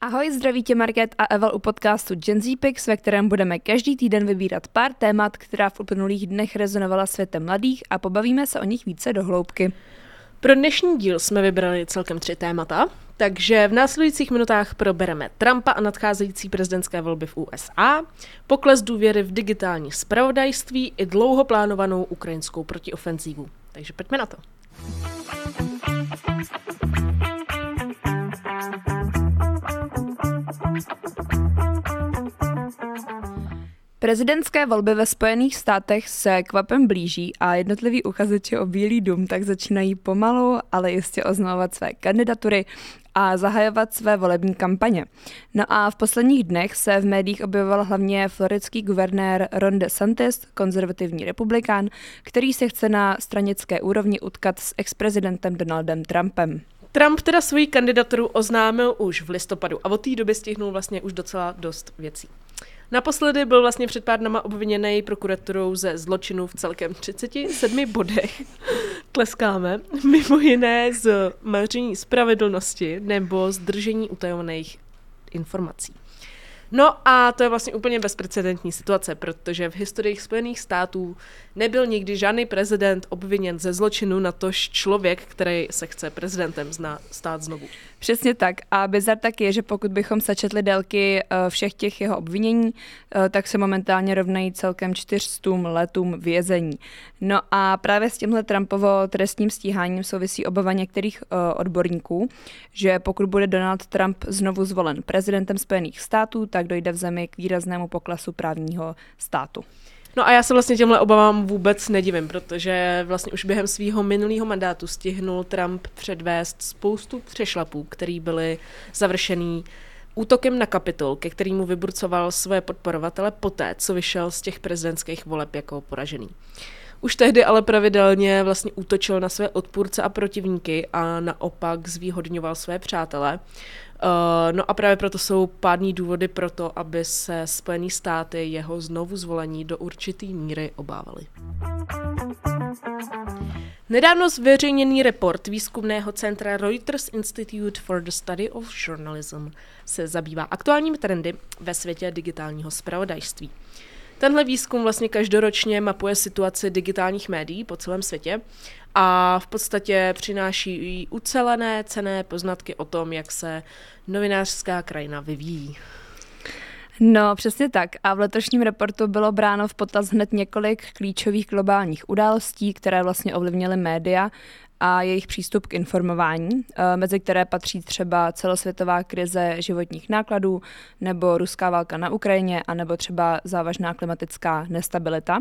Ahoj, zdraví tě Market a Eval u podcastu Gen Z Pix, ve kterém budeme každý týden vybírat pár témat, která v uplynulých dnech rezonovala světem mladých a pobavíme se o nich více do hloubky. Pro dnešní díl jsme vybrali celkem tři témata, takže v následujících minutách probereme Trumpa a nadcházející prezidentské volby v USA, pokles důvěry v digitální spravodajství i dlouho plánovanou ukrajinskou protiofenzívu. Takže pojďme na to. Prezidentské volby ve Spojených státech se kvapem blíží a jednotliví uchazeči o Bílý dům tak začínají pomalu, ale jistě oznamovat své kandidatury a zahajovat své volební kampaně. No a v posledních dnech se v médiích objevoval hlavně floridský guvernér Ron DeSantis, konzervativní republikán, který se chce na stranické úrovni utkat s exprezidentem Donaldem Trumpem. Trump teda svoji kandidaturu oznámil už v listopadu a od té doby stihnul vlastně už docela dost věcí. Naposledy byl vlastně před pár dnama obviněný prokuraturou ze zločinu v celkem 37 bodech. Tleskáme. Mimo jiné z maření spravedlnosti nebo zdržení utajovaných informací. No a to je vlastně úplně bezprecedentní situace, protože v historii Spojených států nebyl nikdy žádný prezident obviněn ze zločinu na tož člověk, který se chce prezidentem zna, stát znovu. Přesně tak. A bizar tak je, že pokud bychom sačetli délky eh, všech těch jeho obvinění, eh, tak se momentálně rovnají celkem 400 letům vězení. No a právě s tímhle Trumpovo trestním stíháním souvisí obava některých eh, odborníků, že pokud bude Donald Trump znovu zvolen prezidentem Spojených států, tak dojde v zemi k výraznému poklesu právního státu. No a já se vlastně těmhle obavám vůbec nedivím, protože vlastně už během svého minulého mandátu stihnul Trump předvést spoustu přešlapů, který byly završený útokem na kapitol, ke kterému vyburcoval své podporovatele poté, co vyšel z těch prezidentských voleb jako poražený. Už tehdy ale pravidelně vlastně útočil na své odpůrce a protivníky a naopak zvýhodňoval své přátele. Uh, no a právě proto jsou pádní důvody pro to, aby se Spojené státy jeho znovu zvolení do určité míry obávaly. Nedávno zveřejněný report výzkumného centra Reuters Institute for the Study of Journalism se zabývá aktuálními trendy ve světě digitálního spravodajství. Tenhle výzkum vlastně každoročně mapuje situaci digitálních médií po celém světě a v podstatě přináší ucelené cené poznatky o tom, jak se novinářská krajina vyvíjí. No, přesně tak. A v letošním reportu bylo bráno v potaz hned několik klíčových globálních událostí, které vlastně ovlivnily média a jejich přístup k informování, eh, mezi které patří třeba celosvětová krize životních nákladů, nebo ruská válka na Ukrajině, a nebo třeba závažná klimatická nestabilita.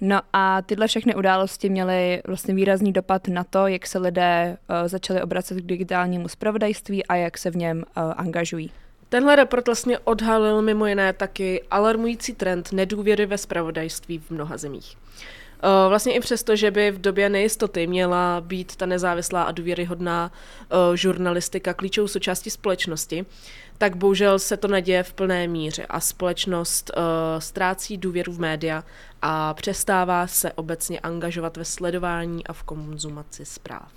No a tyhle všechny události měly vlastně výrazný dopad na to, jak se lidé eh, začali obracet k digitálnímu spravodajství a jak se v něm eh, angažují. Tenhle report vlastně odhalil mimo jiné taky alarmující trend nedůvěry ve spravodajství v mnoha zemích. Eh, vlastně i přesto, že by v době nejistoty měla být ta nezávislá a důvěryhodná uh, žurnalistika klíčovou součástí společnosti, tak bohužel se to neděje v plné míře a společnost uh, ztrácí důvěru v média a přestává se obecně angažovat ve sledování a v konzumaci zpráv.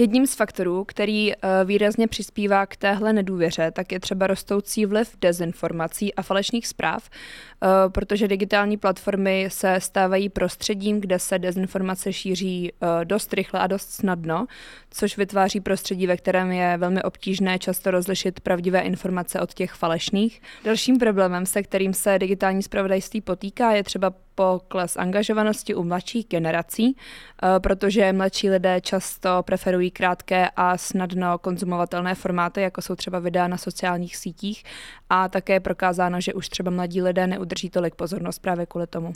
Jedním z faktorů, který eh, výrazně přispívá k téhle nedůvěře, tak je třeba rostoucí vliv dezinformací a falešných zpráv, eh, protože digitální platformy se stávají prostředím, kde se dezinformace šíří eh, dost rychle a dost snadno, což vytváří prostředí, ve kterém je velmi obtížné často rozlišit pravdivé informace od těch falešných. Dalším problémem, se kterým se digitální spravodajství potýká, je třeba pokles angažovanosti u mladších generací, eh, protože mladší lidé často preferují krátké a snadno konzumovatelné formáty, jako jsou třeba videa na sociálních sítích a také je prokázáno, že už třeba mladí lidé neudrží tolik pozornost právě kvůli tomu.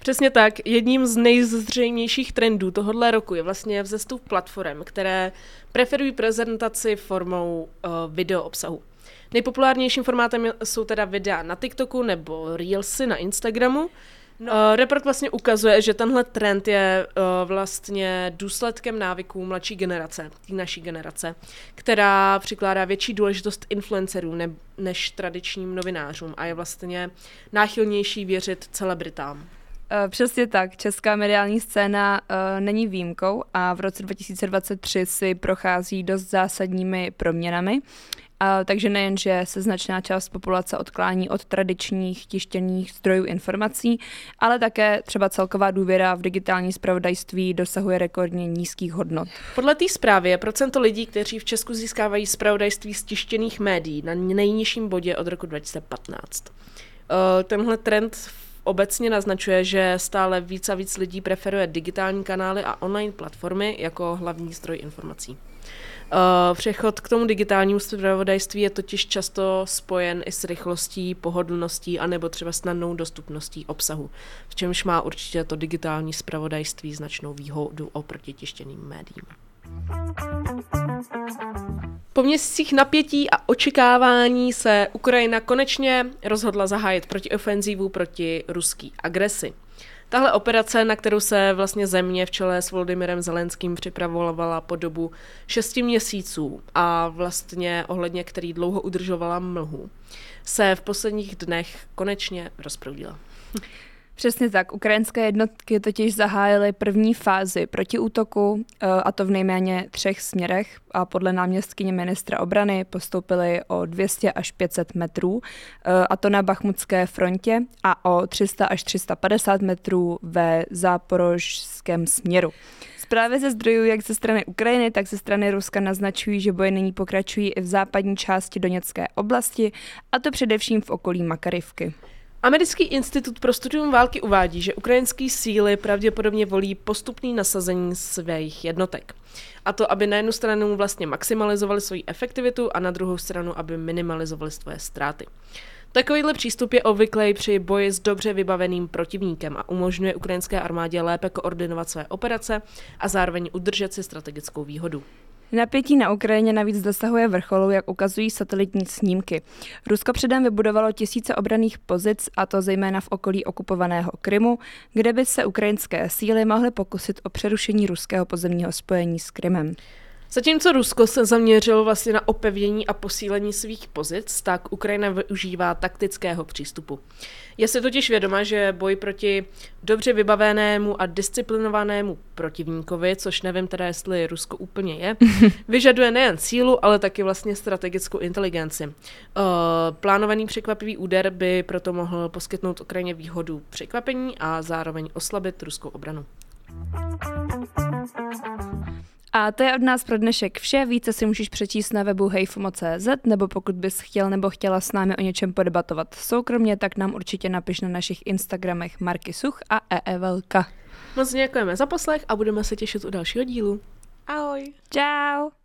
Přesně tak. Jedním z nejzřejmějších trendů tohohle roku je vlastně vzestup platform, které preferují prezentaci formou uh, video obsahu. Nejpopulárnějším formátem jsou teda videa na TikToku nebo Reelsy na Instagramu. No. Uh, report vlastně ukazuje, že tenhle trend je uh, vlastně důsledkem návyků mladší generace, té naší generace, která přikládá větší důležitost influencerům ne- než tradičním novinářům a je vlastně náchylnější věřit celebritám. Eh, přesně tak. Česká mediální scéna uh, není výjimkou a v roce 2023 si prochází dost zásadními proměnami. A, takže nejen, že se značná část populace odklání od tradičních tištěných zdrojů informací, ale také třeba celková důvěra v digitální spravodajství dosahuje rekordně nízkých hodnot. Podle té zprávy je procento lidí, kteří v Česku získávají spravodajství z tištěných médií na nejnižším bodě od roku 2015. Eh, tenhle trend obecně naznačuje, že stále víc a víc lidí preferuje digitální kanály a online platformy jako hlavní zdroj informací. Uh, přechod k tomu digitálnímu zpravodajství je totiž často spojen i s rychlostí, pohodlností a nebo třeba snadnou dostupností obsahu, v čemž má určitě to digitální zpravodajství značnou výhodu oproti tištěným médiím. Po měsících napětí a očekávání se Ukrajina konečně rozhodla zahájit protiofenzívu proti ruský agresi. Tahle operace, na kterou se vlastně země v čele s Volodymyrem Zelenským připravovala po dobu šesti měsíců a vlastně ohledně který dlouho udržovala mlhu, se v posledních dnech konečně rozproudila. Přesně tak. Ukrajinské jednotky totiž zahájily první fázi protiútoku, eh, a to v nejméně třech směrech. A podle náměstkyně ministra obrany postoupily o 200 až 500 metrů, eh, a to na Bachmutské frontě a o 300 až 350 metrů ve záporožském směru. Zprávy ze zdrojů jak ze strany Ukrajiny, tak ze strany Ruska naznačují, že boje nyní pokračují i v západní části Doněcké oblasti, a to především v okolí Makarivky. Americký institut pro studium války uvádí, že ukrajinské síly pravděpodobně volí postupný nasazení svých jednotek. A to, aby na jednu stranu vlastně maximalizovali svoji efektivitu a na druhou stranu, aby minimalizovali svoje ztráty. Takovýhle přístup je obvyklý při boji s dobře vybaveným protivníkem a umožňuje ukrajinské armádě lépe koordinovat své operace a zároveň udržet si strategickou výhodu. Napětí na Ukrajině navíc dosahuje vrcholu, jak ukazují satelitní snímky. Rusko předem vybudovalo tisíce obraných pozic, a to zejména v okolí okupovaného Krymu, kde by se ukrajinské síly mohly pokusit o přerušení ruského pozemního spojení s Krymem. Zatímco Rusko se zaměřilo vlastně na opevnění a posílení svých pozic, tak Ukrajina využívá taktického přístupu. Je si totiž vědoma, že boj proti dobře vybavenému a disciplinovanému protivníkovi, což nevím teda, jestli Rusko úplně je, vyžaduje nejen sílu, ale taky vlastně strategickou inteligenci. Uh, plánovaný překvapivý úder by proto mohl poskytnout Ukrajině výhodu překvapení a zároveň oslabit ruskou obranu. A to je od nás pro dnešek vše. Více si můžeš přečíst na webu hejfomo.cz nebo pokud bys chtěl nebo chtěla s námi o něčem podebatovat soukromně, tak nám určitě napiš na našich Instagramech Marky Such a EEVelka. Moc děkujeme za poslech a budeme se těšit u dalšího dílu. Ahoj. Ciao.